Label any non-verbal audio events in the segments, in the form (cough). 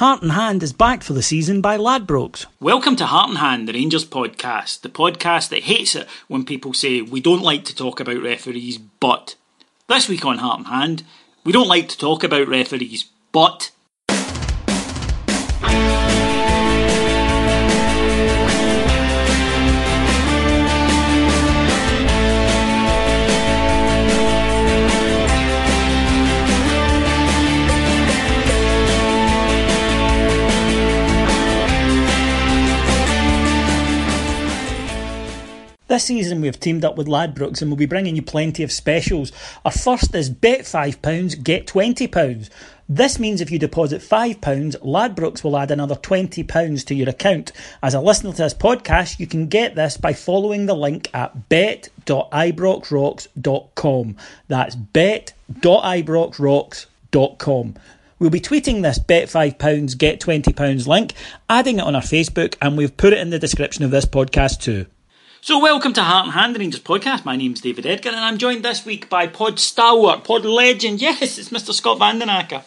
Heart and Hand is backed for the season by Ladbrokes. Welcome to Heart and Hand, the Rangers podcast, the podcast that hates it when people say we don't like to talk about referees, but. This week on Heart and Hand, we don't like to talk about referees, but. This season we've teamed up with Ladbrokes and we'll be bringing you plenty of specials. Our first is bet £5, get £20. This means if you deposit £5, Ladbrokes will add another £20 to your account. As a listener to this podcast, you can get this by following the link at bet.ibroxrocks.com. That's bet.ibroxrocks.com. We'll be tweeting this bet £5, get £20 link, adding it on our Facebook, and we've put it in the description of this podcast too. So, welcome to Heart and Hand, Rangers podcast. My name's David Edgar, and I'm joined this week by Pod Stalwart, Pod Legend. Yes, it's Mr. Scott Vandenacker.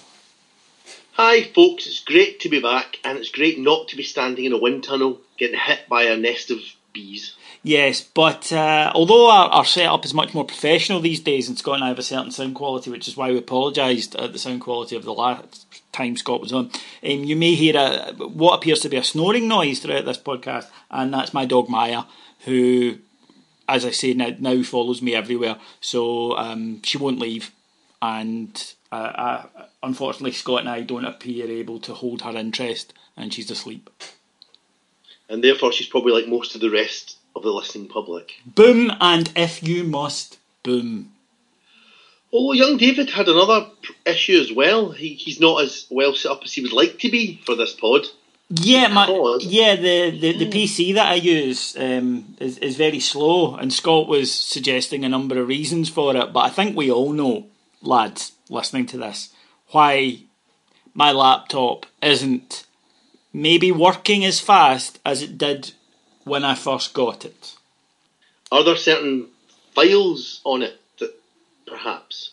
Hi, folks. It's great to be back, and it's great not to be standing in a wind tunnel getting hit by a nest of bees. Yes, but uh, although our, our setup is much more professional these days, and Scott and I have a certain sound quality, which is why we apologised at the sound quality of the last time Scott was on. Um, you may hear a, what appears to be a snoring noise throughout this podcast, and that's my dog Maya who, as I say, now, now follows me everywhere. So um, she won't leave. And uh, uh, unfortunately, Scott and I don't appear able to hold her interest, and she's asleep. And therefore, she's probably like most of the rest of the listening public. Boom, and if you must, boom. Oh, young David had another issue as well. He, he's not as well set up as he would like to be for this pod. Yeah, my, yeah. The, the, the PC that I use um, is is very slow, and Scott was suggesting a number of reasons for it. But I think we all know, lads, listening to this, why my laptop isn't maybe working as fast as it did when I first got it. Are there certain files on it that perhaps?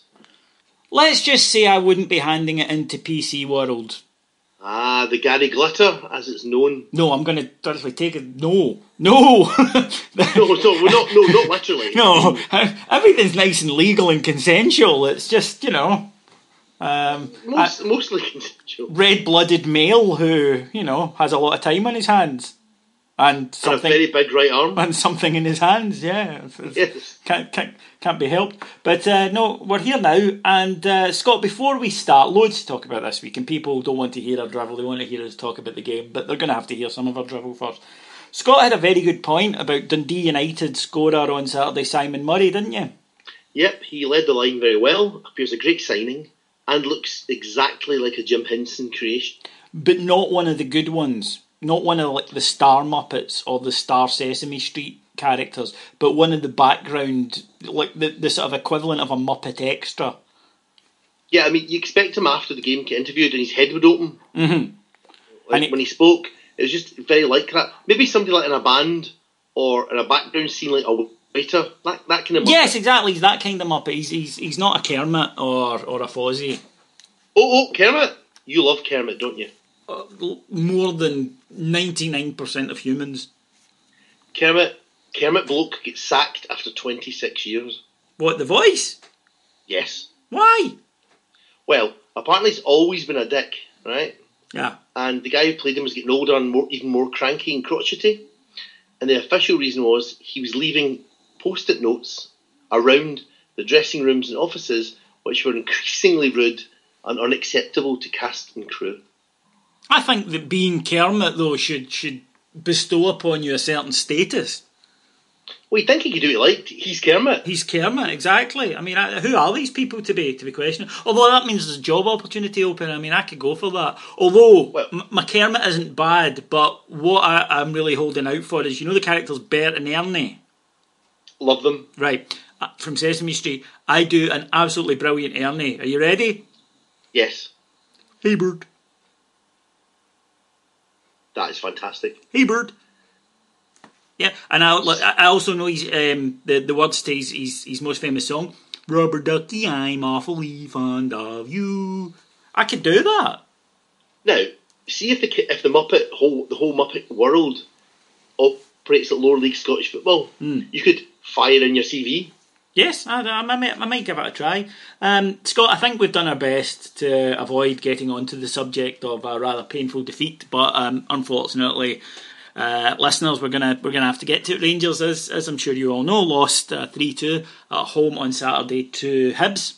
Let's just say I wouldn't be handing it into PC World Ah, the Gary Glitter, as it's known. No, I'm going to literally take it. No, no, (laughs) no, no, we're not. No, not literally. (laughs) no, (laughs) everything's nice and legal and consensual. It's just you know, um, Most, mostly consensual. Red-blooded male who you know has a lot of time on his hands. And something, and a very big right arm, (laughs) and something in his hands. Yeah, yes. can't, can't can't be helped. But uh, no, we're here now. And uh, Scott, before we start, loads to talk about this week, and people don't want to hear our drivel; they want to hear us talk about the game. But they're going to have to hear some of our drivel first. Scott had a very good point about Dundee United scorer on Saturday, Simon Murray, didn't you? Yep, he led the line very well. Appears a great signing and looks exactly like a Jim Henson creation. But not one of the good ones not one of like the Star Muppets or the Star Sesame Street characters, but one of the background, like the, the sort of equivalent of a Muppet extra. Yeah, I mean, you expect him after the game to get interviewed and his head would open. Mm-hmm. Like it, when he spoke, it was just very like that. Maybe somebody like in a band or in a background scene like a waiter, That, that kind of Muppet. Yes, exactly. He's that kind of Muppet. He's, he's, he's not a Kermit or, or a Fozzie. Oh, oh, Kermit. You love Kermit, don't you? More than 99% of humans. Kermit, Kermit bloke gets sacked after 26 years. What, the voice? Yes. Why? Well, apparently he's always been a dick, right? Yeah. And the guy who played him was getting older and more, even more cranky and crotchety. And the official reason was he was leaving post-it notes around the dressing rooms and offices, which were (laughs) increasingly rude and unacceptable to cast and crew. I think that being Kermit though should should bestow upon you a certain status. Well, you think he could do it like. He's Kermit. He's Kermit, exactly. I mean, who are these people to be to be questioned? Although that means there's a job opportunity open. I mean, I could go for that. Although well, my Kermit isn't bad, but what I, am really holding out for is, you know, the characters Bert and Ernie. Love them. Right uh, from Sesame Street. I do an absolutely brilliant Ernie. Are you ready? Yes. Hey, Bert. That is fantastic. Hey, bird. Yeah, and I, I also know he's um, the the words to his, his, his most famous song, "Rubber Ducky, I'm awfully fond of you." I could do that. Now, see if the if the Muppet whole the whole Muppet world operates at lower league Scottish football, mm. you could fire in your CV. Yes, I, I, might, I might give it a try. Um, Scott, I think we've done our best to avoid getting onto the subject of a rather painful defeat, but um, unfortunately, uh, listeners, we're gonna we're gonna have to get to it. Rangers, as as I'm sure you all know, lost three uh, two at home on Saturday to Hibs.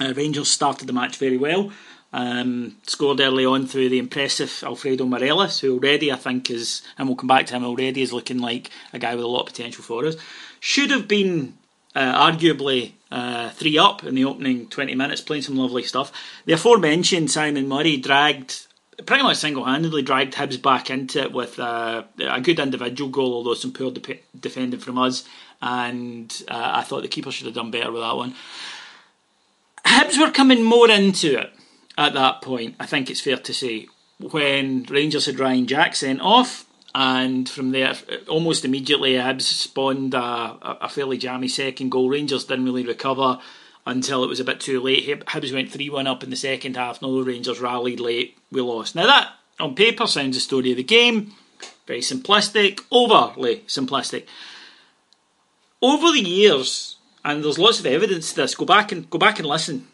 Uh, Rangers started the match very well. Um, scored early on through the impressive Alfredo Morelos, who already I think is, and we'll come back to him already, is looking like a guy with a lot of potential for us. Should have been uh, arguably uh, three up in the opening 20 minutes, playing some lovely stuff. The aforementioned Simon Murray dragged pretty much single-handedly dragged Hibs back into it with uh, a good individual goal, although some poor de- defending from us. And uh, I thought the keeper should have done better with that one. Hibs were coming more into it at that point. I think it's fair to say when Rangers had Ryan Jack sent off. And from there, almost immediately, Hibs spawned a, a fairly jammy second goal. Rangers didn't really recover until it was a bit too late. Hibs went 3 1 up in the second half. No Rangers rallied late. We lost. Now, that on paper sounds the story of the game. Very simplistic, overly simplistic. Over the years, and there's lots of evidence to this, go back and go back and listen.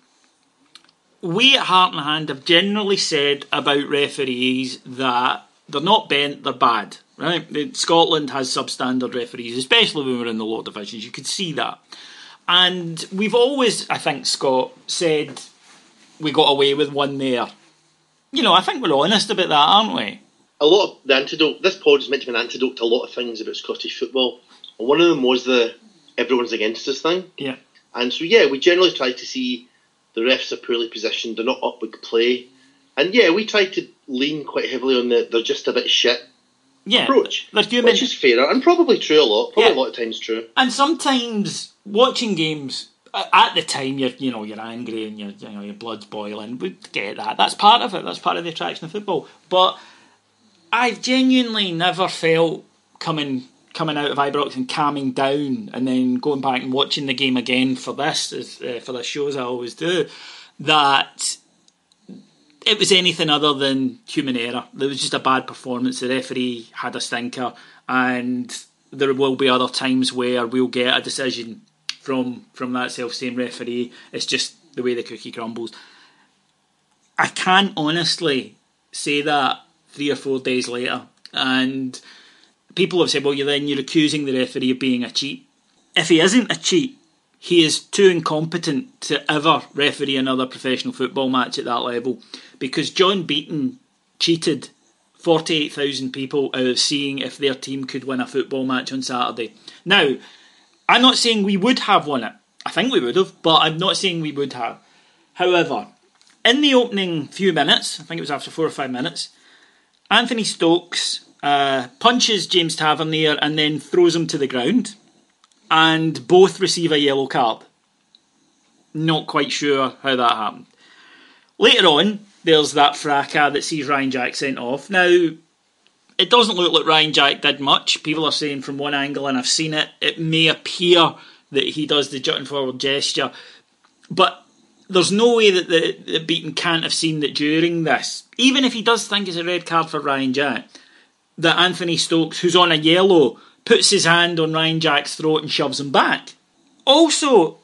We at Heart and Hand have generally said about referees that they're not bent, they're bad. Right? Scotland has substandard referees, especially when we're in the lower divisions. You could see that. And we've always, I think, Scott, said we got away with one there. You know, I think we're honest about that, aren't we? A lot of the antidote, this pod is meant to be an antidote to a lot of things about Scottish football. And one of them was the everyone's against us thing. Yeah. And so, yeah, we generally try to see the refs are poorly positioned, they're not up with play. And yeah, we try to lean quite heavily on the they're just a bit shit yeah, approach. Which is fairer and probably true a lot, probably yeah. a lot of times true. And sometimes watching games at the time you're you know you're angry and you're, you know your blood's boiling. We get that. That's part of it. That's part of the attraction of football. But I've genuinely never felt coming coming out of Ibrox and calming down and then going back and watching the game again for this as, uh, for the shows I always do that it was anything other than human error. There was just a bad performance. The referee had a stinker, and there will be other times where we'll get a decision from from that self same referee. It's just the way the cookie crumbles. I can't honestly say that three or four days later, and people have said, "Well, you then you're accusing the referee of being a cheat." If he isn't a cheat, he is too incompetent to ever referee another professional football match at that level because John Beaton cheated 48,000 people out of seeing if their team could win a football match on Saturday. Now, I'm not saying we would have won it. I think we would have, but I'm not saying we would have. However, in the opening few minutes, I think it was after four or five minutes, Anthony Stokes uh, punches James Tavernier and then throws him to the ground, and both receive a yellow card. Not quite sure how that happened. Later on, there's that fracas that sees Ryan Jack sent off. Now, it doesn't look like Ryan Jack did much. People are saying from one angle, and I've seen it, it may appear that he does the jutting forward gesture. But there's no way that the, the Beaton can't have seen that during this, even if he does think it's a red card for Ryan Jack, that Anthony Stokes, who's on a yellow, puts his hand on Ryan Jack's throat and shoves him back. Also,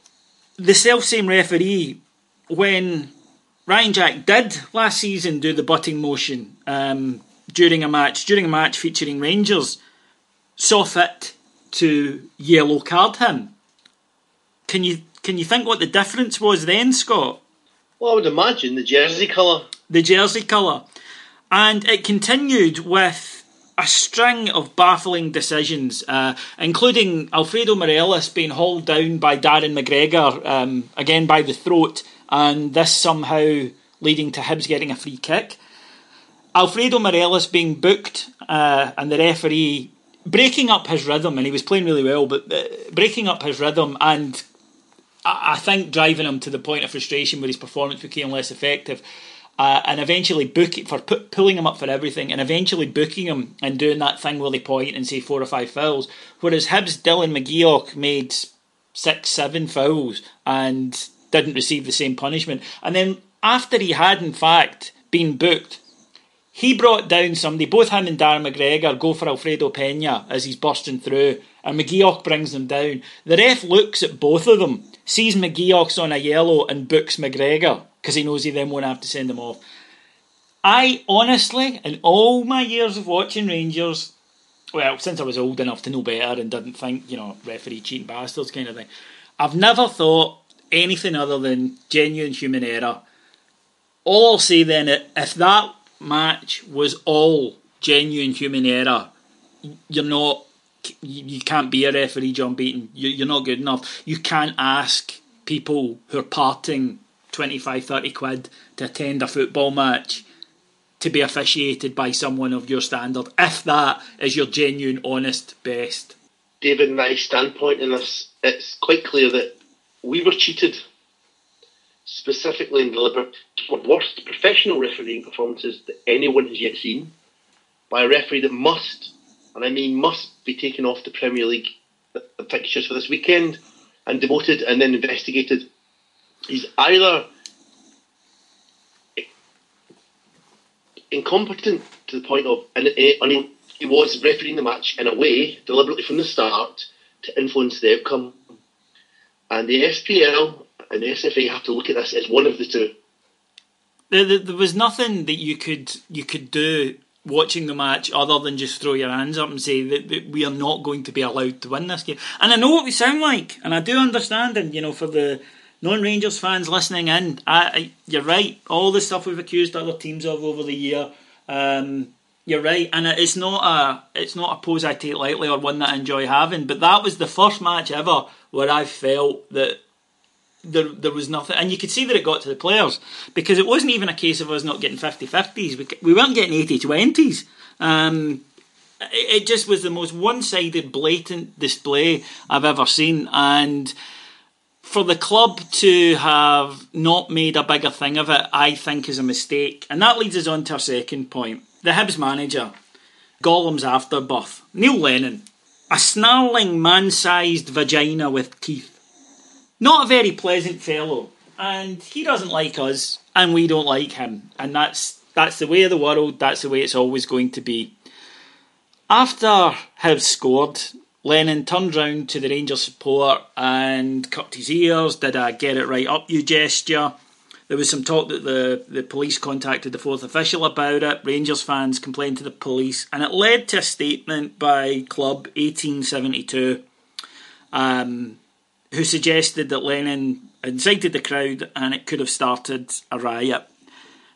the self same referee, when Ryan Jack did last season do the butting motion um, during a match, during a match featuring Rangers, saw fit to yellow card him. Can you can you think what the difference was then, Scott? Well, I would imagine the jersey colour. The jersey colour. And it continued with a string of baffling decisions, uh, including Alfredo Morelos being hauled down by Darren McGregor, um, again by the throat, and this somehow leading to Hibs getting a free kick. Alfredo Morelos being booked, uh, and the referee breaking up his rhythm, and he was playing really well, but uh, breaking up his rhythm and I, think driving him to the point of frustration where his performance became less effective. Uh, and eventually booking for pu- pulling him up for everything, and eventually booking him and doing that thing where they point and say four or five fouls. Whereas Hibs, Dylan McGeouch made six, seven fouls and didn't receive the same punishment. And then after he had in fact been booked, he brought down somebody. Both him and Darren McGregor go for Alfredo Pena as he's bursting through, and McGeouch brings them down. The ref looks at both of them sees McGeouch's on a yellow and books McGregor because he knows he then won't have to send him off. I honestly, in all my years of watching Rangers, well, since I was old enough to know better and didn't think, you know, referee cheating bastards kind of thing, I've never thought anything other than genuine human error. All I'll say then, if that match was all genuine human error, you're not you can't be a referee, John Beaton. You're not good enough. You can't ask people who are parting 25, 30 quid to attend a football match to be officiated by someone of your standard, if that is your genuine, honest best. David I's standpoint in this, it's quite clear that we were cheated, specifically in the worst professional refereeing performances that anyone has yet seen, by a referee that must and I mean must be taken off the Premier League fixtures for this weekend and demoted and then investigated. He's either incompetent to the point of, and eh, I mean he was refereeing the match in a way, deliberately from the start, to influence the outcome. And the SPL and the SFA have to look at this as one of the two. There, there, there was nothing that you could you could do watching the match other than just throw your hands up and say that, that, we are not going to be allowed to win this game. And I know what we sound like, and I do understand, and you know, for the non-Rangers fans listening in, I, I, you're right. All the stuff we've accused other teams of over the year, um, you're right, and it's not a it's not a pose I take lightly or one that I enjoy having. But that was the first match ever where I felt that there there was nothing, and you could see that it got to the players because it wasn't even a case of us not getting 50-50s. We, we weren't getting 80-20s. Um, it, it just was the most one-sided, blatant display I've ever seen, and for the club to have not made a bigger thing of it, I think is a mistake. And that leads us on to our second point. The Hibs manager, Gollum's afterbirth, Neil Lennon, a snarling man-sized vagina with teeth not a very pleasant fellow, and he doesn't like us, and we don't like him, and that's that's the way of the world. That's the way it's always going to be. After Hibs scored, Lennon turned round to the Rangers support and cupped his ears, did a get it right up you gesture. There was some talk that the, the police contacted the fourth official about it. Rangers fans complained to the police, and it led to a statement by Club 1872. Um, who suggested that Lennon incited the crowd and it could have started a riot.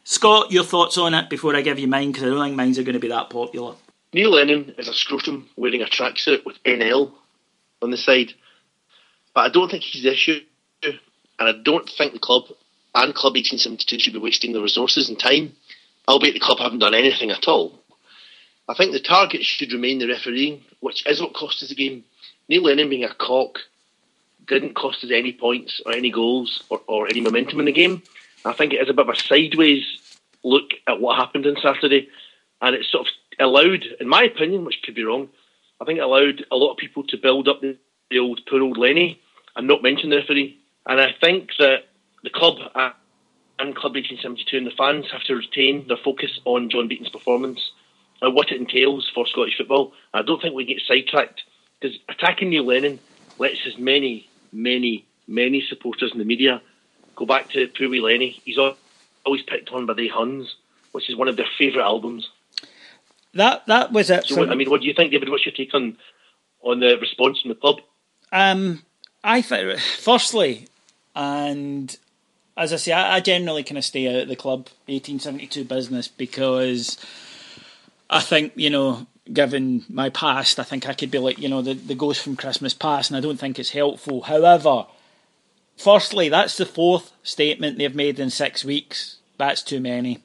Scott, your thoughts on it before I give you mine because I don't think mines are going to be that popular. Neil Lennon is a scrotum wearing a tracksuit with NL on the side, but I don't think he's the issue, and I don't think the club and Club 1872 should be wasting their resources and time, albeit the club haven't done anything at all. I think the target should remain the refereeing, which is what cost us the game. Neil Lennon being a cock didn't cost us any points or any goals or, or any momentum in the game. I think it is a bit of a sideways look at what happened on Saturday, and it sort of allowed, in my opinion, which could be wrong, I think it allowed a lot of people to build up the, the old poor old Lenny and not mention the referee. And I think that the club and Club 1872 and the fans have to retain their focus on John Beaton's performance and what it entails for Scottish football. I don't think we get sidetracked because attacking Neil Lennon lets as many, many, many supporters in the media go back to Poor Wee Lenny. He's always picked on by the Huns, which is one of their favourite albums. That that was it. So, I mean, what do you think, David? What's your take on on the response from the club? Um, I think, firstly, and as I say, I, I generally kind of stay out of the club 1872 business because I think you know given my past, I think I could be like, you know, the, the ghost from Christmas past, and I don't think it's helpful. However, firstly, that's the fourth statement they've made in six weeks. That's too many.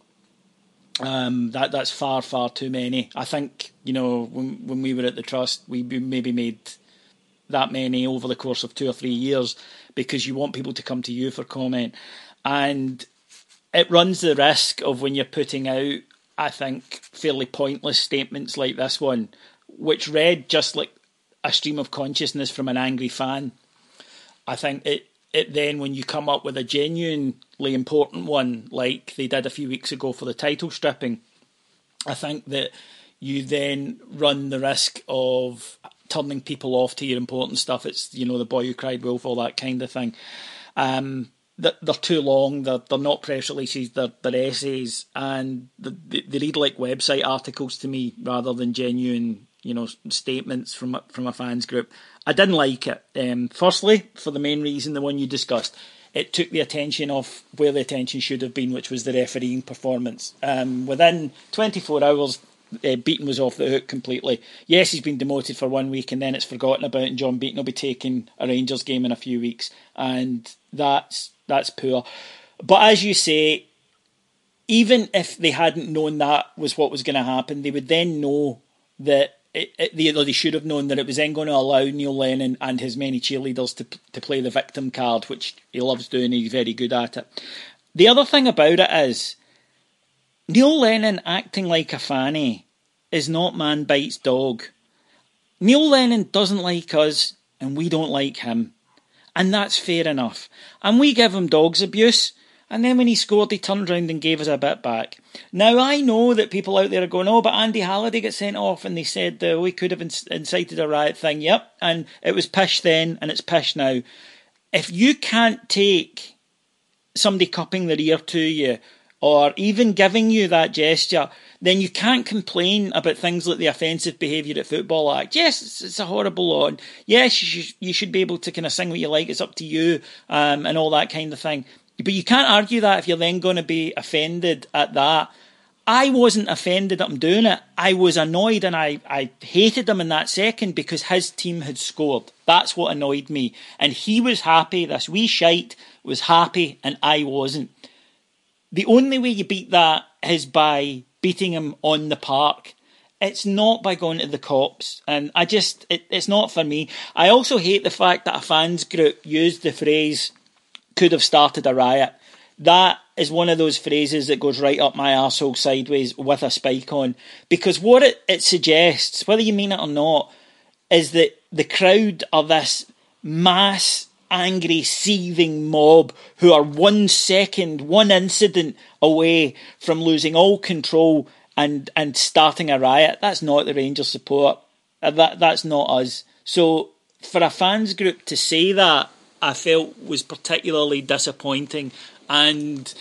Um, that that's far far too many. I think you know when when we were at the trust, we maybe made that many over the course of two or three years because you want people to come to you for comment, and it runs the risk of when you're putting out I think, fairly pointless statements like this one, which read just like a stream of consciousness from an angry fan. I think it, it then, when you come up with a genuinely important one, like they did a few weeks ago for the title stripping, I think that you then run the risk of turning people off to your important stuff. It's, you know, the boy who cried wolf, all that kind of thing. Um, they're too long. They're they're not press releases. They're they're essays, and they, they read like website articles to me rather than genuine, you know, statements from from a fans group. I didn't like it. Um, firstly, for the main reason, the one you discussed, it took the attention off where the attention should have been, which was the refereeing performance. Um, within 24 hours, uh, Beaton was off the hook completely. Yes, he's been demoted for one week and then it's forgotten about, and John Beaton will be taking a Rangers game in a few weeks, and that's that's poor. But as you say, even if they hadn't known that was what was going to happen, they would then know that it, it, they, they should have known that it was then going to allow Neil Lennon and his many cheerleaders to to play the victim card, which he loves doing. He's very good at it. The other thing about it is Neil Lennon acting like a fanny is not man bites dog. Neil Lennon doesn't like us, and we don't like him and that's fair enough. And we give him dog's abuse. And then when he scored, he turned round and gave us a bit back. Now, I know that people out there are going, oh, but Andy Halliday got sent off and they said uh, we could have incited a riot thing. Yep. And it was pish then and it's pish now. If you can't take somebody cupping their ear to you or even giving you that gesture, then you can't complain about things like the Offensive Behaviour at Football Act. Yes, it's, it's a horrible law. And yes, you should, you should be able to kind of sing what you like. It's up to you um, and all that kind of thing. But you can't argue that if you're then going to be offended at that. I wasn't offended at him doing it. I was annoyed and I, I hated him in that second because his team had scored. That's what annoyed me. And he was happy. This wee shite was happy and I wasn't. The only way you beat that is by beating him on the park. It's not by going to the cops, and I just it, it's not for me. I also hate the fact that a fans group used the phrase "could have started a riot." That is one of those phrases that goes right up my arsehole sideways with a spike on, because what it, it suggests, whether you mean it or not, is that the crowd are this mass angry, seething mob who are one second, one incident away from losing all control and, and starting a riot. That's not the Rangers support. That that's not us. So for a fans group to say that, I felt was particularly disappointing, and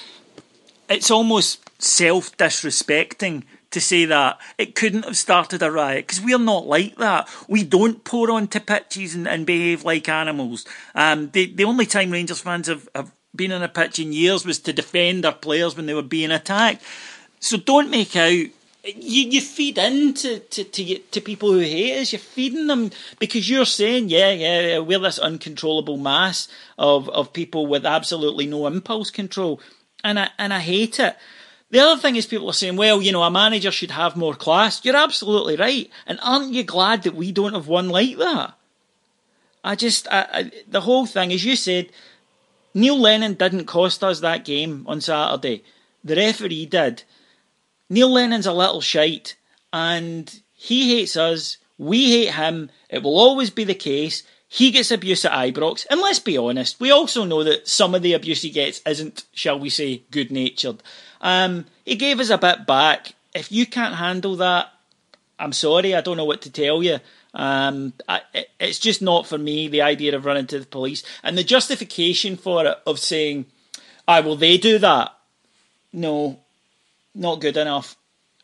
it's almost self disrespecting to say that it couldn't have started a riot because we're not like that. We don't pour onto pitches and, and behave like animals. Um, the the only time Rangers fans have, have been on a pitch in years was to defend their players when they were being attacked. So don't make out. You, you feed into to, to, to people who hate us. You're feeding them because you're saying, yeah, yeah, we're this uncontrollable mass of, of people with absolutely no impulse control, and I and I hate it. The other thing is people are saying, well, you know, a manager should have more class. You're absolutely right. And aren't you glad that we don't have one like that? I just, I, I, the whole thing, as you said, Neil Lennon didn't cost us that game on Saturday. The referee did. Neil Lennon's a little shite. and he hates us. We hate him. It will always be the case. He gets abuse at Ibrox, and let's be honest, we also know that some of the abuse he gets isn't, shall we say, good natured. Um, he gave us a bit back. If you can't handle that, I'm sorry, I don't know what to tell you. Um, I, it's just not for me the idea of running to the police and the justification for it of saying, "I will they do that?" No, not good enough.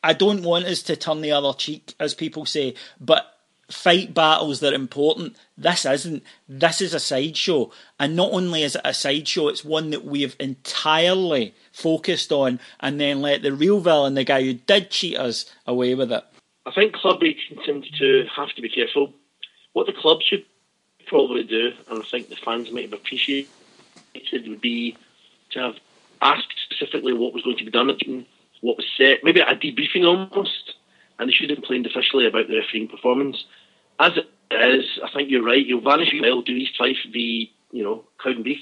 I don't want us to turn the other cheek, as people say, but fight battles that are important. This isn't. This is a sideshow. And not only is it a sideshow, it's one that we've entirely focused on and then let the real villain, the guy who did cheat us, away with it. I think club agents to have to be careful. What the club should probably do, and I think the fans might have appreciated, would be to have asked specifically what was going to be done, what was said, maybe a debriefing almost, and they should have complained officially about the refereeing performance. As it is, I think you're right. He'll vanish. He'll do East Fife the you know and beef.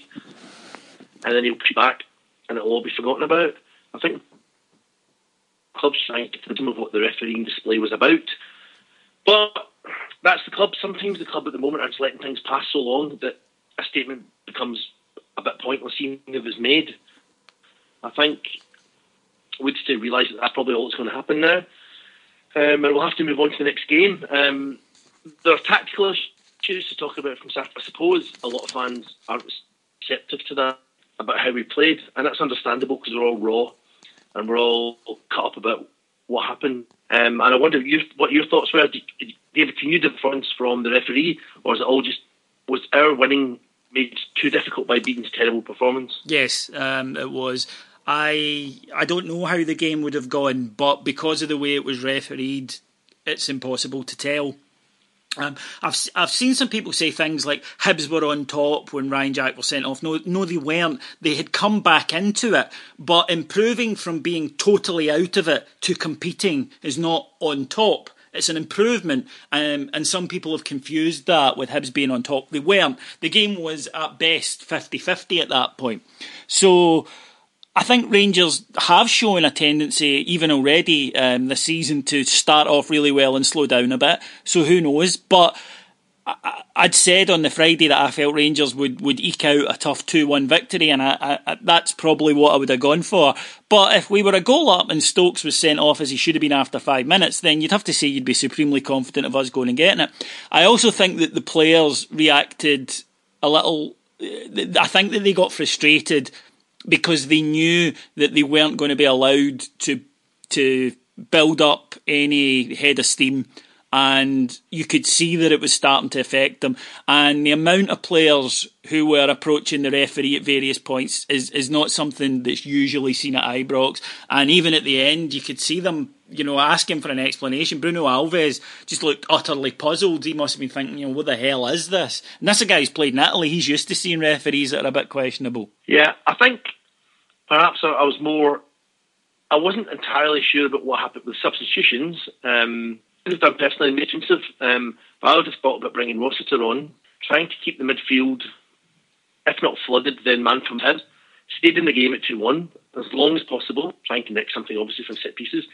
And then he'll come back, and it'll all be forgotten about. I think club's trying to of what the refereeing display was about. But that's the club. Sometimes the club at the moment are just letting things pass so long that a statement becomes a bit pointless even if it's made. I think we need to realise that that's probably all that's going to happen now. Um, and we'll have to move on to the next game. Um, there are tactical issues to talk about from Saturday. I suppose a lot of fans aren't receptive to that about how we played, and that's understandable because we're all raw and we're all cut up about what happened. Um, and I wonder your, what your thoughts were. David, can you difference from the referee, or is it all just was our winning made too difficult by Beaton's terrible performance? Yes, um, it was. I I don't know how the game would have gone, but because of the way it was refereed, it's impossible to tell. Um, I've I've seen some people say things like Hibs were on top when Ryan Jack was sent off. No, no, they weren't. They had come back into it, but improving from being totally out of it to competing is not on top. It's an improvement, um, and some people have confused that with Hibs being on top. They weren't. The game was at best 50-50 at that point. So I think Rangers have shown a tendency, even already um, this season, to start off really well and slow down a bit. So who knows? But I, would said on the Friday that I felt Rangers would, would eke out a tough 2 1 victory, and I, I, that's probably what I would have gone for. But if we were a goal up and Stokes was sent off as he should have been after five minutes, then you'd have to say you'd be supremely confident of us going and getting it. I also think that the players reacted a little. I think that they got frustrated because they knew that they weren't going to be allowed to to build up any head of steam and you could see that it was starting to affect them. And the amount of players who were approaching the referee at various points is, is not something that's usually seen at Ibrox. And even at the end, you could see them, you know, asking for an explanation. Bruno Alves just looked utterly puzzled. He must have been thinking, you know, what the hell is this? And that's a guy who's played in Italy. He's used to seeing referees that are a bit questionable. Yeah, I think perhaps I was more. I wasn't entirely sure about what happened with substitutions. Um, if I'm personally defensive, um, I would have thought about bringing Rossiter on, trying to keep the midfield, if not flooded, then man from him. Stayed in the game at 2 1 as long as possible, trying to nick something obviously from set pieces,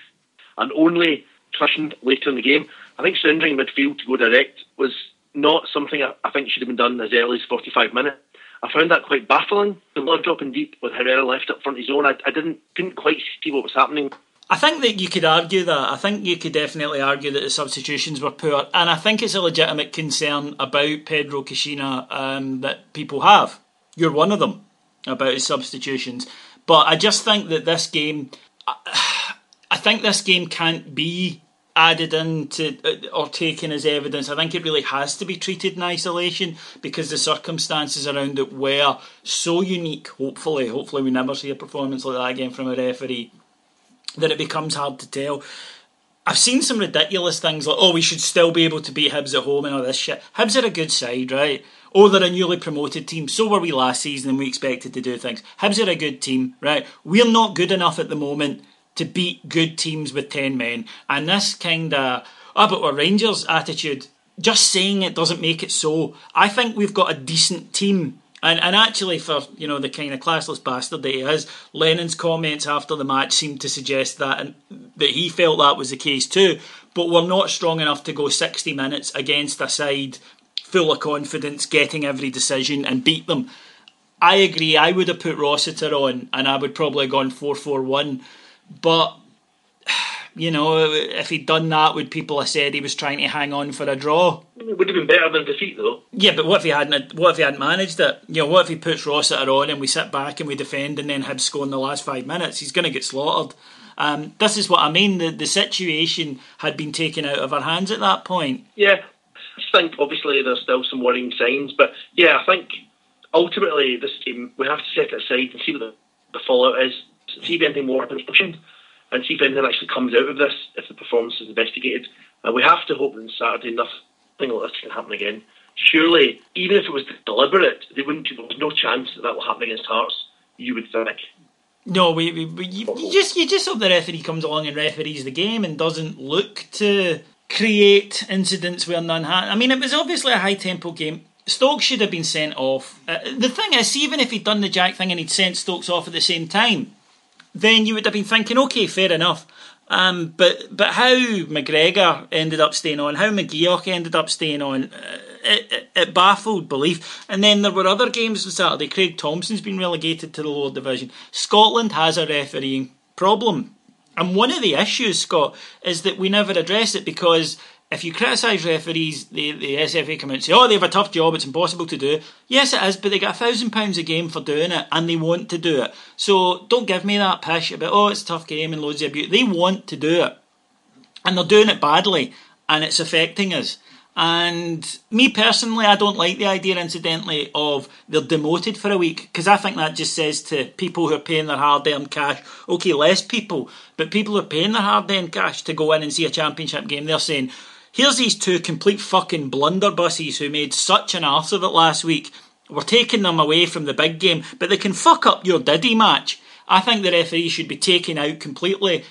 and only cushioned later in the game. I think surrendering midfield to go direct was not something I, I think should have been done as early as 45 minutes. I found that quite baffling. The blood dropping deep with Herrera left up front of his own. I, I didn't couldn't quite see what was happening. I think that you could argue that. I think you could definitely argue that the substitutions were poor, and I think it's a legitimate concern about Pedro Caixinha um, that people have. You're one of them about his substitutions, but I just think that this game, I think this game can't be added into uh, or taken as evidence. I think it really has to be treated in isolation because the circumstances around it were so unique. Hopefully, hopefully we never see a performance like that again from a referee that it becomes hard to tell. I've seen some ridiculous things like, oh, we should still be able to beat Hibs at home and all this shit. Hibs are a good side, right? Oh, they're a newly promoted team. So were we last season and we expected to do things. Hibs are a good team, right? We're not good enough at the moment to beat good teams with 10 men. And this kind of, oh, but we're Rangers attitude, just saying it doesn't make it so. I think we've got a decent team And, and actually, for you know the kind of classless bastard that he is, Lennon's comments after the match seemed to suggest that and that he felt that was the case too. But we're not strong enough to go 60 minutes against a side full of confidence, getting every decision and beat them. I agree. I would have put Rossiter on, and I would probably have gone four four one. But (sighs) you know, if he'd done that, would people have said he was trying to hang on for a draw? It would have been better than defeat, though. Yeah, but what if he hadn't? What if he hadn't managed it? You know, what if he puts Rossiter on and we sit back and we defend, and then Hibs score in the last five minutes? He's going to get slaughtered. Um, this is what I mean. The the situation had been taken out of our hands at that point. Yeah, I think obviously there's still some worrying signs, but yeah, I think ultimately this team we have to set it aside and see what the, the fallout is. See if anything more happens and see if anything actually comes out of this if the performance is investigated. And we have to hope that on Saturday nothing like this can happen again. Surely, even if it was deliberate, they wouldn't. There was no chance that that will happen against Hearts. You would think. No, we, we, we you, you, just you just hope the referee comes along and referees the game and doesn't look to create incidents where none had. I mean, it was obviously a high tempo game. Stokes should have been sent off. Uh, the thing is, even if he'd done the jack thing and he'd sent Stokes off at the same time, then you would have been thinking, okay, fair enough. Um, but but how McGregor ended up staying on, how McGeouch ended up staying on, uh, it, it, it, baffled belief. And then there were other games on Saturday. Craig Thomson's been relegated to the lower division. Scotland has a refereeing problem. And one of the issues, Scott, is that we never address it because if you criticise referees, the, the SFA come out and say, oh, they have a tough job, it's impossible to do. Yes, it is, but they get a thousand pounds a game for doing it and they want to do it. So don't give me that pish about, oh, it's a tough game and loads of abuse. They want to do it. And they're doing it badly and it's affecting us. And me personally, I don't like the idea, incidentally, of they're demoted for a week because I think that just says to people who are paying their hard earned cash, okay, less people, but people who are paying their hard earned cash to go in and see a championship game, they're saying, Here's these two complete fucking blunderbusses who made such an arse of it last week. We're taking them away from the big game, but they can fuck up your Diddy match. I think the referee should be taken out completely.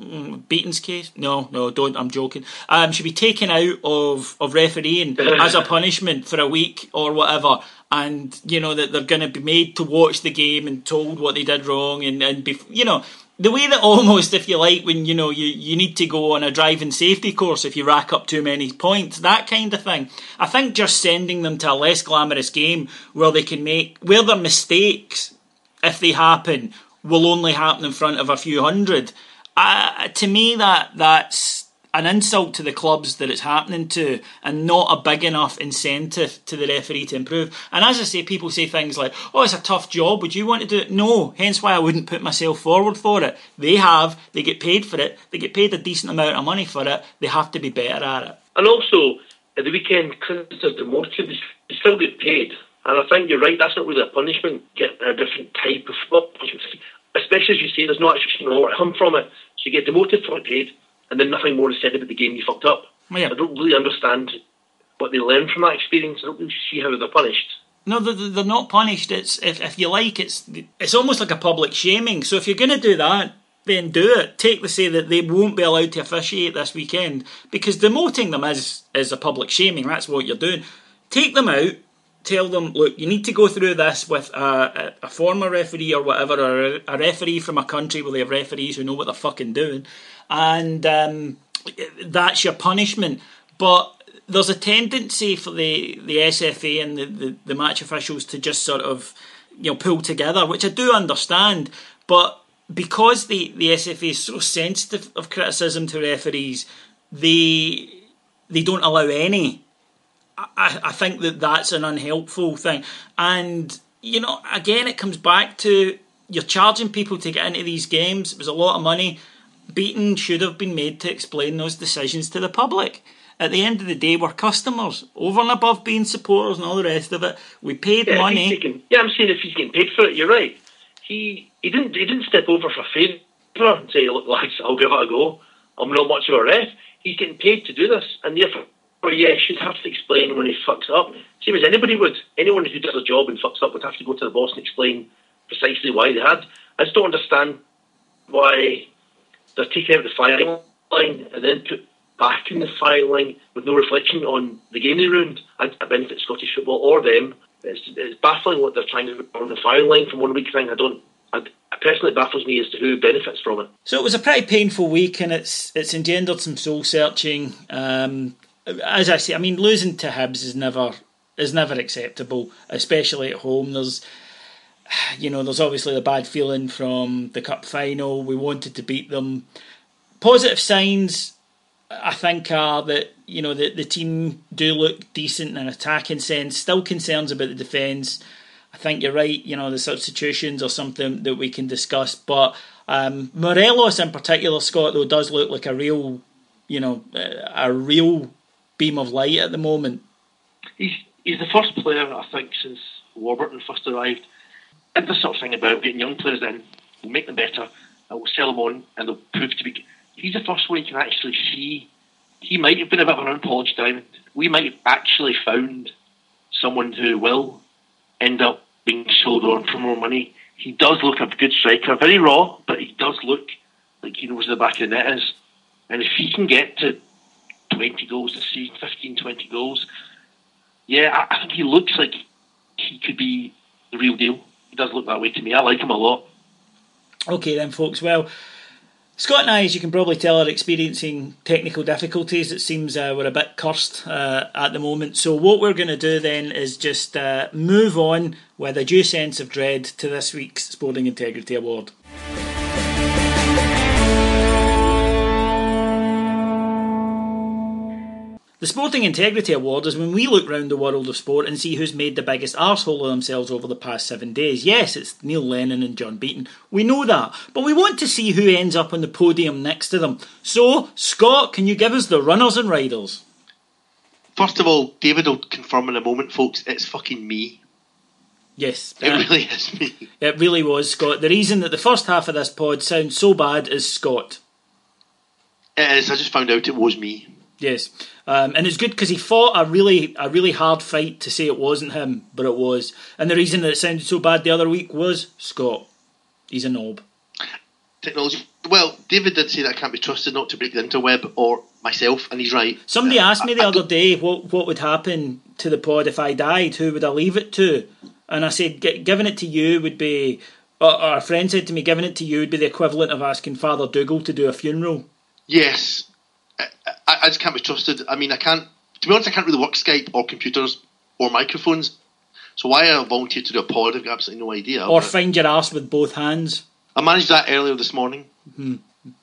Mm, Beaton's case? No, no, don't. I'm joking. Um, should be taken out of, of refereeing (laughs) as a punishment for a week or whatever. And, you know, that they're going to be made to watch the game and told what they did wrong and, and be, you know, the way that (laughs) almost, if you like, when you know you, you need to go on a driving safety course if you rack up too many points, that kind of thing. I think just sending them to a less glamorous game where they can make where their mistakes, if they happen, will only happen in front of a few hundred. To me, that that's an insult to the clubs that it's happening to and not a big enough incentive to the referee to improve. And as I say, people say things like, oh, it's a tough job. Would you want to do it? No. Hence why I wouldn't put myself forward for it. They have. They get paid for it. They get paid a decent amount of money for it. They have to be better at it. And also, at the weekend, they're they still get paid. And I think you're right, that's not really a punishment, get a different type of punishment. Especially as you say, there's no actually no come from it. You get demoted for paid and then nothing more is said about the game you fucked up. Oh, yeah. I don't really understand what they learn from that experience. I don't really see how they're punished. No, they're not punished. It's if, if you like, it's it's almost like a public shaming. So if you're going to do that, then do it. Take the say that they won't be allowed to officiate this weekend because demoting them is is a public shaming. That's what you're doing. Take them out. Tell them, look, you need to go through this with a, a, former referee or whatever, or a, a referee from a country where they have referees who know what they're fucking doing, and um, that's your punishment. But there's a tendency for the, the SFA and the, the, the match officials to just sort of you know pull together, which I do understand, but because the, the SFA is so sensitive of criticism to referees, they they don't allow any. I, I think that that's an unhelpful thing, and you know, again, it comes back to you're charging people to get into these games. It was a lot of money. Beaton should have been made to explain those decisions to the public. At the end of the day, we're customers, over and above being supporters and all the rest of it. We paid yeah, money. Taking, yeah, I'm saying if he's getting paid for it, you're right. He he didn't he didn't step over for favour and say, look, lads, I'll give it a go. I'm not much of a ref. He's getting paid to do this, and therefore, yeah, he should have to explain when he fucks up. Same as anybody would. Anyone who does a job and fucks up would have to go to the boss and explain precisely why they had. I just don't understand why they're taking out the firing line and then put back in the firing line with no reflection on the game they ruined. I, I benefit Scottish football or them. it's, it's baffling what they're trying to do on the firing line from one week thing. I don't. I, personally, baffles me as to who benefits from it. So it was a pretty painful week, and it's it's engendered some soul searching. Um, as I say, I mean, losing to Hibs is never is never acceptable, especially at home. There's you know, there's obviously the bad feeling from the cup final. We wanted to beat them. Positive signs, I think, are that you know the the team do look decent in an attacking sense. Still concerns about the defence. I think you're right. You know, the substitutions are something that we can discuss, but um, Morelos in particular, Scott, though, does look like a real, you know, a real beam of light at the moment. He's he's the first player I think since Warburton first arrived and this sort of thing about getting young players in, we'll make them better, and we'll sell them on, and they'll prove to be. He's the first one you can actually see. He might have been a bit of an unpolished diamond. We might have actually found someone who will end up being sold on for more money. He does look a good striker, very raw, but he does look like he knows the back of the net is. And if he can get to 20 goals this season, 15, 20 goals, yeah, I, I think he looks like he could be the real deal He does look that way to me. I like him a lot. Okay, then, folks. Well, Scott and I, as you can probably tell, are experiencing technical difficulties. It seems uh, we're a bit cursed uh, at the moment. So, what we're going to do then is just uh, move on with a due sense of dread to this week's Sporting Integrity Award. The Sporting Integrity Award is when we look round the world of sport and see who's made the biggest arsehole of themselves over the past seven days. Yes, it's Neil Lennon and John Beaton. We know that. But we want to see who ends up on the podium next to them. So, Scott, can you give us the runners and riders? First of all, David will confirm in a moment, folks, it's fucking me. Yes. It uh, really is me. It really was, Scott. The reason that the first half of this pod sounds so bad is Scott. It is. I just found out it was me. Yes, um, and it's good because he fought a really a really hard fight to say it wasn't him, but it was. And the reason that it sounded so bad the other week was Scott. He's a knob. Technology. Well, David did say that can't be trusted not to break the interweb, or myself, and he's right. Somebody uh, asked me the I, other I day what what would happen to the pod if I died. Who would I leave it to? And I said, giving it to you would be. Or a friend said to me, giving it to you would be the equivalent of asking Father Dougal to do a funeral. Yes, I, I just can't be trusted. I mean, I can't. To be honest, I can't really work Skype or computers or microphones. So why I volunteered to do a pod, I've got absolutely no idea. Or find your ass with both hands. I managed that earlier this morning. Mm-hmm.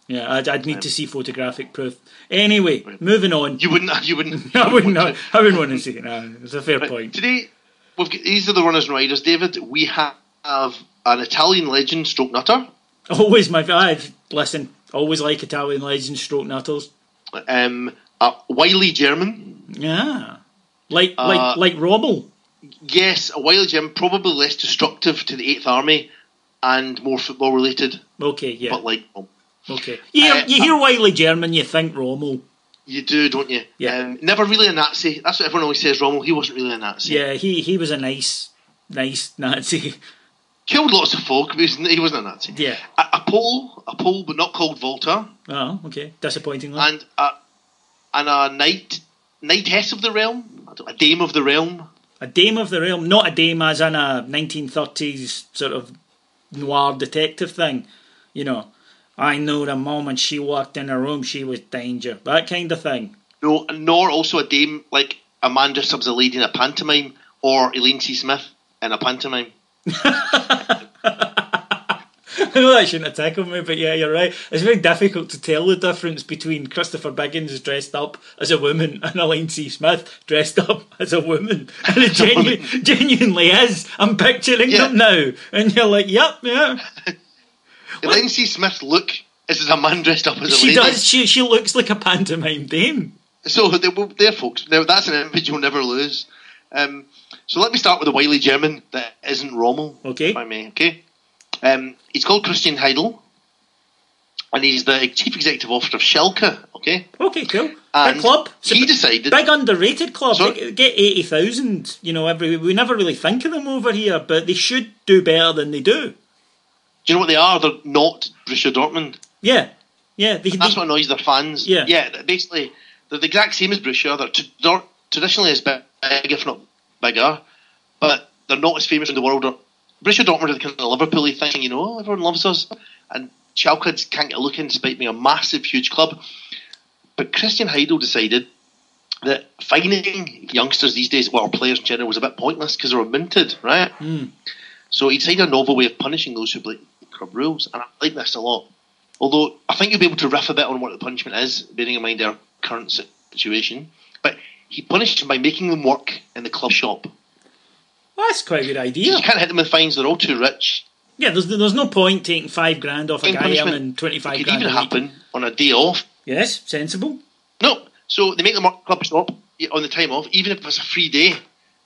Yeah, I'd, I'd need um, to see photographic proof. Anyway, right. moving on. You wouldn't. (laughs) You wouldn't. (laughs) I wouldn't. I, I wouldn't want to see it. No, it's a fair right. point. Today, we've got, these are the runners and riders. David, we have an Italian legend, stroke nutter. Always my. I've listen. Always like Italian legends, stroke nutters. Um, a wily German. Yeah, like uh, like like Rommel. Yes, a wily German, probably less destructive to the Eighth Army and more football related. Okay, yeah, but like. Well, okay, you hear, uh, you hear wily German, you think Rommel. You do, don't you? Yeah. Um, never really a Nazi. That's what everyone always says. Rommel. He wasn't really a Nazi. Yeah, he he was a nice, nice Nazi. (laughs) Killed lots of folk, but he wasn't a Nazi. Yeah. A, a Pole, a Pole, but not called Volta. Oh, okay. Disappointingly. And a, and a knight, knightess of the realm, a dame of the realm. A dame of the realm, not a dame as in a 1930s sort of noir detective thing. You know, I know the moment she walked in the room, she was danger. That kind of thing. No, nor also a dame like Amanda subs a lady in a pantomime or Elaine C. Smith in a pantomime. (laughs) I know that shouldn't have tickled me, but yeah, you're right. It's very difficult to tell the difference between Christopher Biggins dressed up as a woman and Elaine C. Smith dressed up (laughs) as a woman. (laughs) And it genu- genuinely is. I'm picturing yeah. them now. And you're like, yep, yeah. Elaine C. Smith's look is a man dressed up as a woman. she lady. does. She, she looks like a pantomime dame. So, there, folks, now that's an image you'll never lose. Um, so let me start with a wily German that isn't Rommel. Okay. If I may, okay? Um, he's called Christian Heidel, and he's the chief executive officer of Schalke. Okay. Okay, cool. And big club. He a decided big underrated club. They get eighty thousand. You know, every we never really think of them over here, but they should do better than they do. Do you know what they are? They're not Borussia Dortmund. Yeah, yeah. They, That's they, what annoys their fans. Yeah, yeah. Basically, they're the exact same as Borussia. They're, t- they're traditionally as big, if not bigger, but they're not as famous in the world. Borussia Dortmund are the kind of Liverpool thing, you know, everyone loves us, and Schalke can't get a look in despite being a massive, huge club. But Christian Heidel decided that finding youngsters these days, well, players in general, was a bit pointless because they were minted, right? Mm. So he decided a novel way of punishing those who break club rules, and I like this a lot. Although I think you'll be able to riff a bit on what the punishment is, bearing in mind our current situation. But he punished them by making them work in the club shop. Well, that's quite a good idea. You can't hit them with fines; they're all too rich. Yeah, there's there's no point taking five grand off a guy earning twenty five could grand. even happen on a day off. Yes, sensible. No, so they make them work club shop on the time off, even if it's a free day.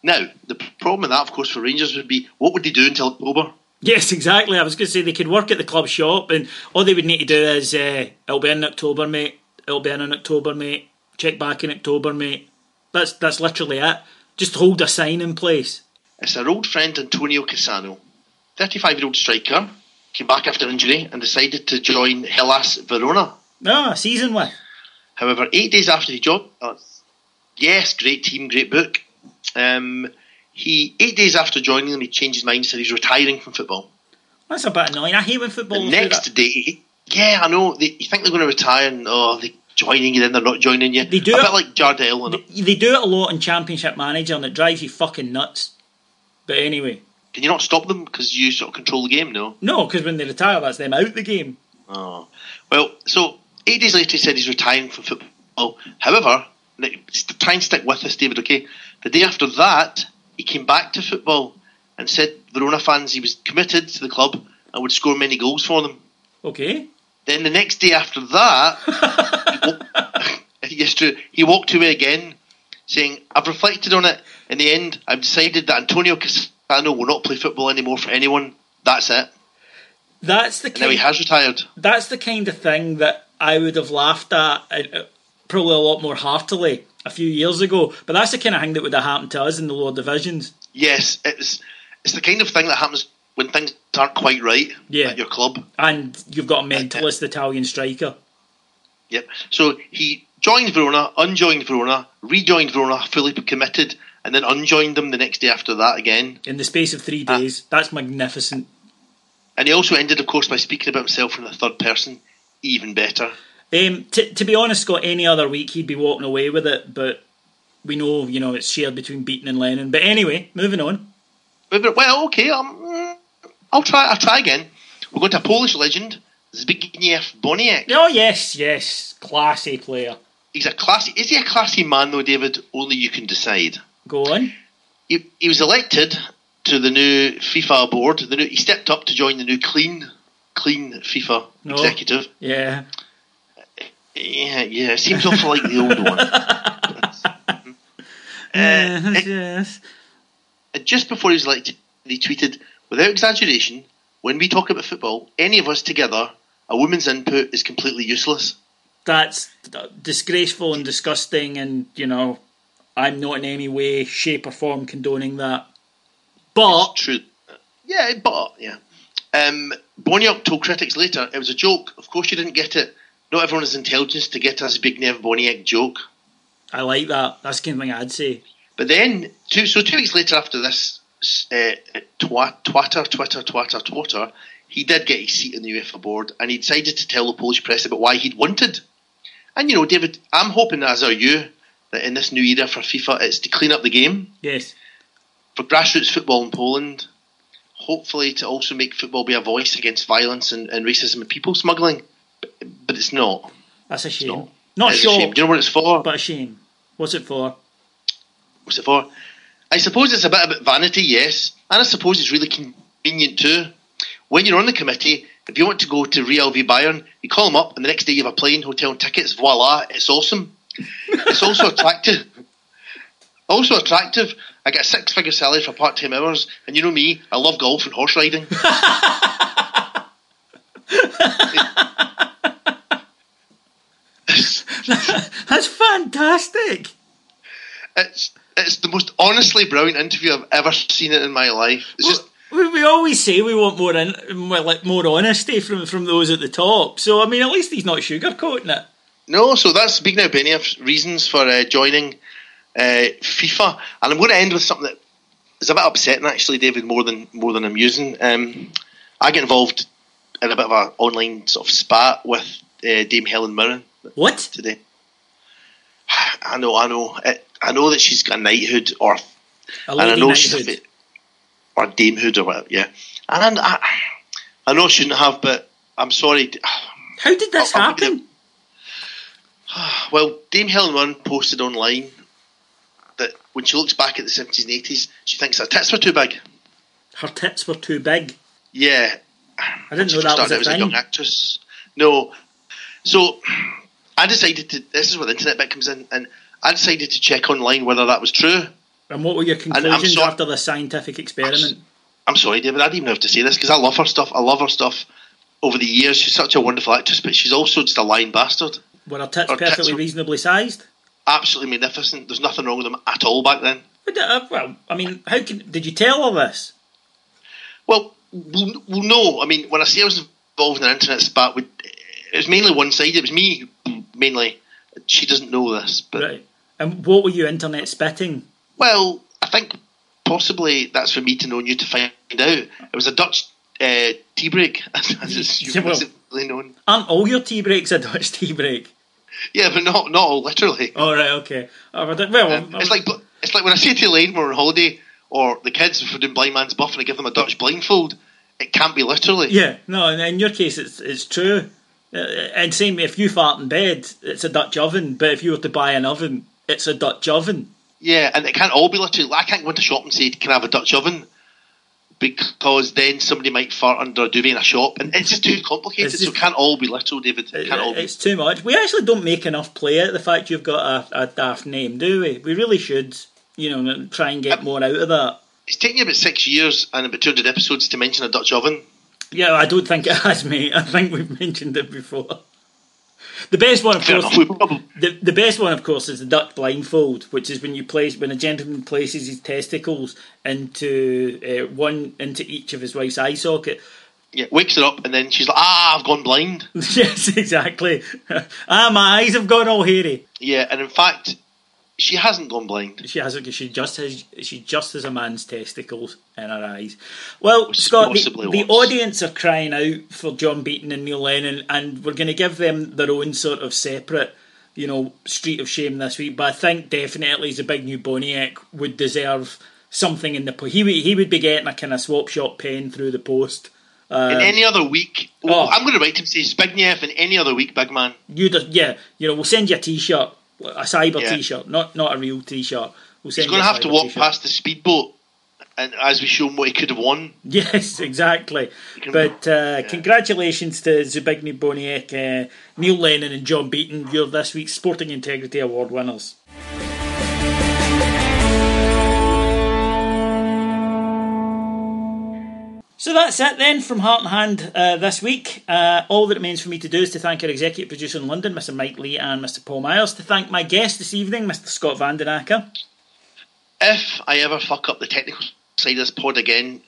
Now, the problem with that, of course, for Rangers would be what would they do until October? Yes, exactly. I was going to say they could work at the club shop, and all they would need to do is uh, it'll be in October, mate. It'll be in in October, mate. Check back in October, mate. That's that's literally it. Just hold a sign in place. It's our old friend Antonio Cassano, 35 year old striker, came back after injury and decided to join Hellas Verona. Ah, season with. However, eight days after he joined, uh, yes, great team, great book. Um, he eight days after joining them, he changed his mind, said he's retiring from football. That's a bit annoying. I hate when football. Next day, yeah, I know. They, you think they're going to retire, and oh, they joining you, then they're not joining you. They do a it- bit like Jardel. And They, they do it a lot in Championship Manager, and it drives you fucking nuts. But anyway, can you not stop them because you sort of control the game? No. no, because when they retire, that's them out the game. Oh. Well, so eight days later, he said he's retiring from football. However, try and stick with us, David, okay? The day after that, he came back to football and said Verona fans he was committed to the club and would score many goals for them. Okay. Then the next day after that, he, (laughs) wa- he walked (laughs) away again, saying, I've reflected on it. In the end, I've decided that Antonio Cassano will not play football anymore for anyone. That's it. That's the And now he kind. has retired. That's the kind of thing that I would have laughed at, uh, probably a lot more heartily a few years ago. But that's the kind of thing that would have happened to us in the lower divisions. Yes, it's it's the kind of thing that happens when things aren't quite right Yeah. at your club. And you've got a mentalist Italian striker. Yep. So he joined Verona, unjoined Verona, rejoined Verona, fully committed, and then unjoined them the next day after that again. in the space of three Ah. days. That's magnificent. And he also ended, of course, by speaking about himself in the third person. Even better. Um, t- to be honest, Scott, any other week he'd be walking away with it, but we know, you know, it's shared between Beaton and Lennon. But anyway, moving on. Well, okay, um, I'll try. I'll try again. We're going to a Polish legend, Zbigniew Boniek. Oh yes, yes, classy player. He's a classy. Is he a classy man though, David? Only you can decide. Go on. he, he was elected to the new FIFA board. The new, he stepped up to join the new clean, clean FIFA No. executive. Yeah. Yeah, yeah, it seems awful like the old one. (laughs) Uh, yes, it- yes. And just before he was elected, he tweeted, "Without exaggeration, when we talk about football, any of us together, a woman's input is completely useless." That's disgraceful and disgusting, and you know, I'm not in any way, shape, or form condoning that. But True. Yeah, but yeah. Um, Boniek told critics later it was a joke. Of course, you didn't get it. Not everyone has intelligence to get us a Zbigniew Boniek joke. I like that. That's the kind of thing I'd say. But then, two, so two weeks later after this uh, twat, twatter, twitter, twatter, twatter, he did get his seat in the UEFA board and he decided to tell the Polish press about why he'd wanted. And you know, David, I'm hoping, as are you, that in this new era for FIFA, it's to clean up the game Yes. for grassroots football in Poland. Hopefully, to also make football be a voice against violence and, and racism and people smuggling. But, but it's not. That's a shame. not. Not It's a shame. Do you know what it's for? but a shame. What's it for? What's it for? I suppose it's a bit about vanity, yes, and I suppose it's really convenient too. When you're on the committee, if you want to go to Real v Bayern, you call them up, and the next day you have a plane, hotel, and tickets. Voila, it's awesome. It's also (laughs) attractive. Also attractive. I get a six-figure salary for part-time hours, and you know me, I love golf and horse riding. (laughs) (laughs) That's fantastic. it's it's the most honestly brilliant interview I've ever seen it in my life. It's just We, we always say we want more in, more, like more honesty from from those at the top. So I mean, at least he's not sugarcoating it. No, so that's Zbigniew Boniek's reasons for uh, joining uh, FIFA. And I'm going to end with something that is a bit upsetting actually, David, more than more than amusing. Um, I get involved in a bit of an online sort of spat with uh, Dame Helen Mirren What? today. (sighs) I know, I know, it, I know that she's got a knighthood or A and I know she's a knighthood. bit, or damehood or whatever, yeah. And I, I know I shouldn't have, but I'm sorry. (sighs) How did this I'll happen? (sighs) Well, Dame Helen Mirren posted online that when she looks back at the 70s and 80s, she thinks her tits were too big. Her tits were too big. Yeah, I didn't she know that was a as a young actress. No, so (clears throat) I decided to. This is where the internet bit comes in, and I decided to check online whether that was true. And what were your conclusions sorry- after the scientific experiment? I'm sorry, David. I didn't even have to say this because I love her stuff. I love her stuff. Over the years, she's such a wonderful actress, but she's also just a lying bastard. Were her tits Her tits perfectly were- reasonably sized? Absolutely magnificent. There's nothing wrong with them at all back then. But, uh, well, I mean, how can, did you tell her this? Well, well, well, no. I mean, when I say I was involved in an internet spat, it was mainly one side. It was me mainly. She doesn't know this, but Right. And what were you internet spitting? well, I think possibly that's for me to know and you to find out. It was a Dutch uh, tea break, (laughs) as it's well- known. Aren't all your tea breaks a Dutch tea break? Yeah, but not not all literally. All right, okay. Oh, well, Um, it's like it's like when I say to Elaine we're on holiday or the kids if we're doing blind man's buff and I give them a Dutch blindfold. It can't be literally. yeah, no. In, in your case, it's it's true. Uh, and same if you fart in bed, it's a Dutch oven. But if you were to buy an oven, it's a Dutch oven. Yeah, and it can't all be literally. I can't go into a shop and say, "Can I have a Dutch oven?" Because then somebody might fart under a duvet in a shop, and it's just too (laughs) complicated. It's so it can't all be literal, David. It can't all be. It's too much. We actually don't make enough play out of the fact you've got a, a daft name, do we? We really should, you know, try and get more out of that. It's taken you about six years and about 200 episodes to mention a Dutch oven. Yeah, I don't think it has, mate. I think we've (laughs) mentioned it before. The best one, of course, enough. We (laughs) probably, the, the best one, of course, is the Dutch blindfold, which is when you place when a gentleman places his testicles into uh, one into each of his wife's eye socket. yeah, wakes her up and then she's like, "Ah, I've gone blind." (laughs) yes, exactly. (laughs) ah, my eyes have gone all hairy. Yeah, and in fact, she hasn't gone blind. She hasn't. She just has. She just has a man's testicles in her eyes. Well, Which Scott, the, the audience are crying out for John Beaton and Neil Lennon, and we're going to give them their own sort of separate, you know, street of shame this week. But I think definitely the Zbigniew Boniek would deserve something in the. Po- he would. He would be getting a kind of swap shop pen through the post. in any other week, Um, oh. I'm going to write him say Zbigniew in any other week, big man. You just, yeah, you know, we'll send you a T-shirt, a cyber Yeah. T-shirt, not not a real T-shirt. We'll He's going to have to walk T-shirt. past the speedboat, and as we show him what he could have won. Yes, exactly. But uh, congratulations to Zbigniew Boniek, uh, Neil Lennon, and John Beaton. You're this week's Sporting Integrity Award winners. So that's it then from Heart and Hand uh, this week. Uh, all that remains for me to do is to thank our executive producer in London, Mr. Mike Lee, and Mr. Paul Myers. To thank my guest this evening, Mr. Scott Vandenacker. If I ever fuck up the technical side of this pod again,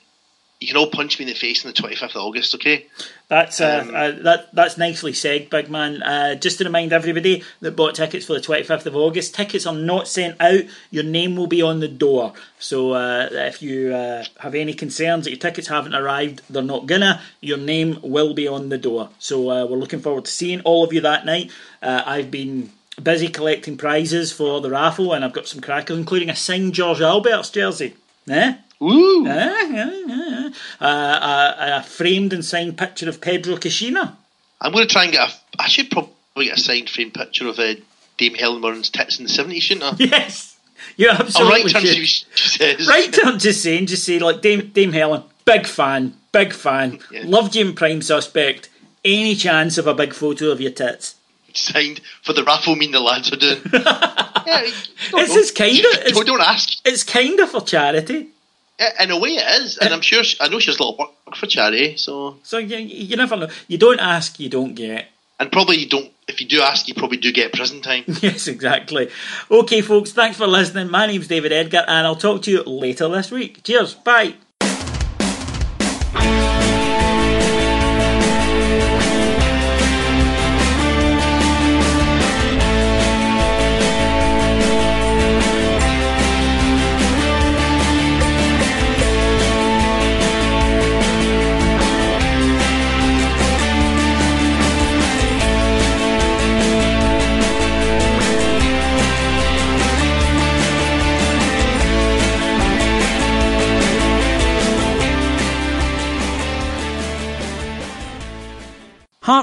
you can all punch me in the face on the 25th of August, okay? That's uh, Um, uh, that that's nicely said, big man. Uh, just to remind everybody that bought tickets for the twenty fifth of August, tickets are not sent out. Your name will be on the door. So uh, if you uh, have any concerns that your tickets haven't arrived, they're not gonna. Your name will be on the door. So uh, we're looking forward to seeing all of you that night. Uh, I've been busy collecting prizes for the raffle, and I've got some crackers, including a signed George Albert's jersey. Eh? Woo! Eh? Eh? Eh? Uh, a, a framed and signed picture of Pedro Cachina. I'm going to try and get a. I should probably get a signed frame picture of uh, Dame Helen Mirren's tits in the 70s, shouldn't I? (laughs) Yes, you absolutely write her and should. see what she she says. Right to just saying, just say like Dame Dame Helen, big fan, big fan, (laughs) Yeah. loved you in Prime Suspect. Any chance of a big photo of your tits? Signed for the raffle mean the lads are doing. (laughs) yeah, you don't It's kind of- it's- Don't, don't ask. It's kind of for charity, In a way, it is, and I'm sure she, I know she does a lot of work for charity. So, so you, you never know. You don't ask, you don't get. and probably you don't. If you do ask, you probably do get prison time. (laughs) Yes, exactly. Okay, folks, thanks for listening. My name's David Edgar, and I'll talk to you later this week. Cheers, bye.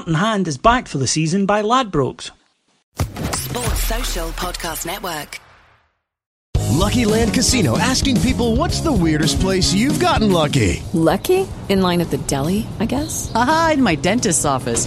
Heart and Hand is backed for the season by Ladbrokes. Sports Social Podcast Network. Lucky Land Casino asking people what's the weirdest place you've gotten lucky? Lucky? In line at the deli, I guess? Aha, in my dentist's office.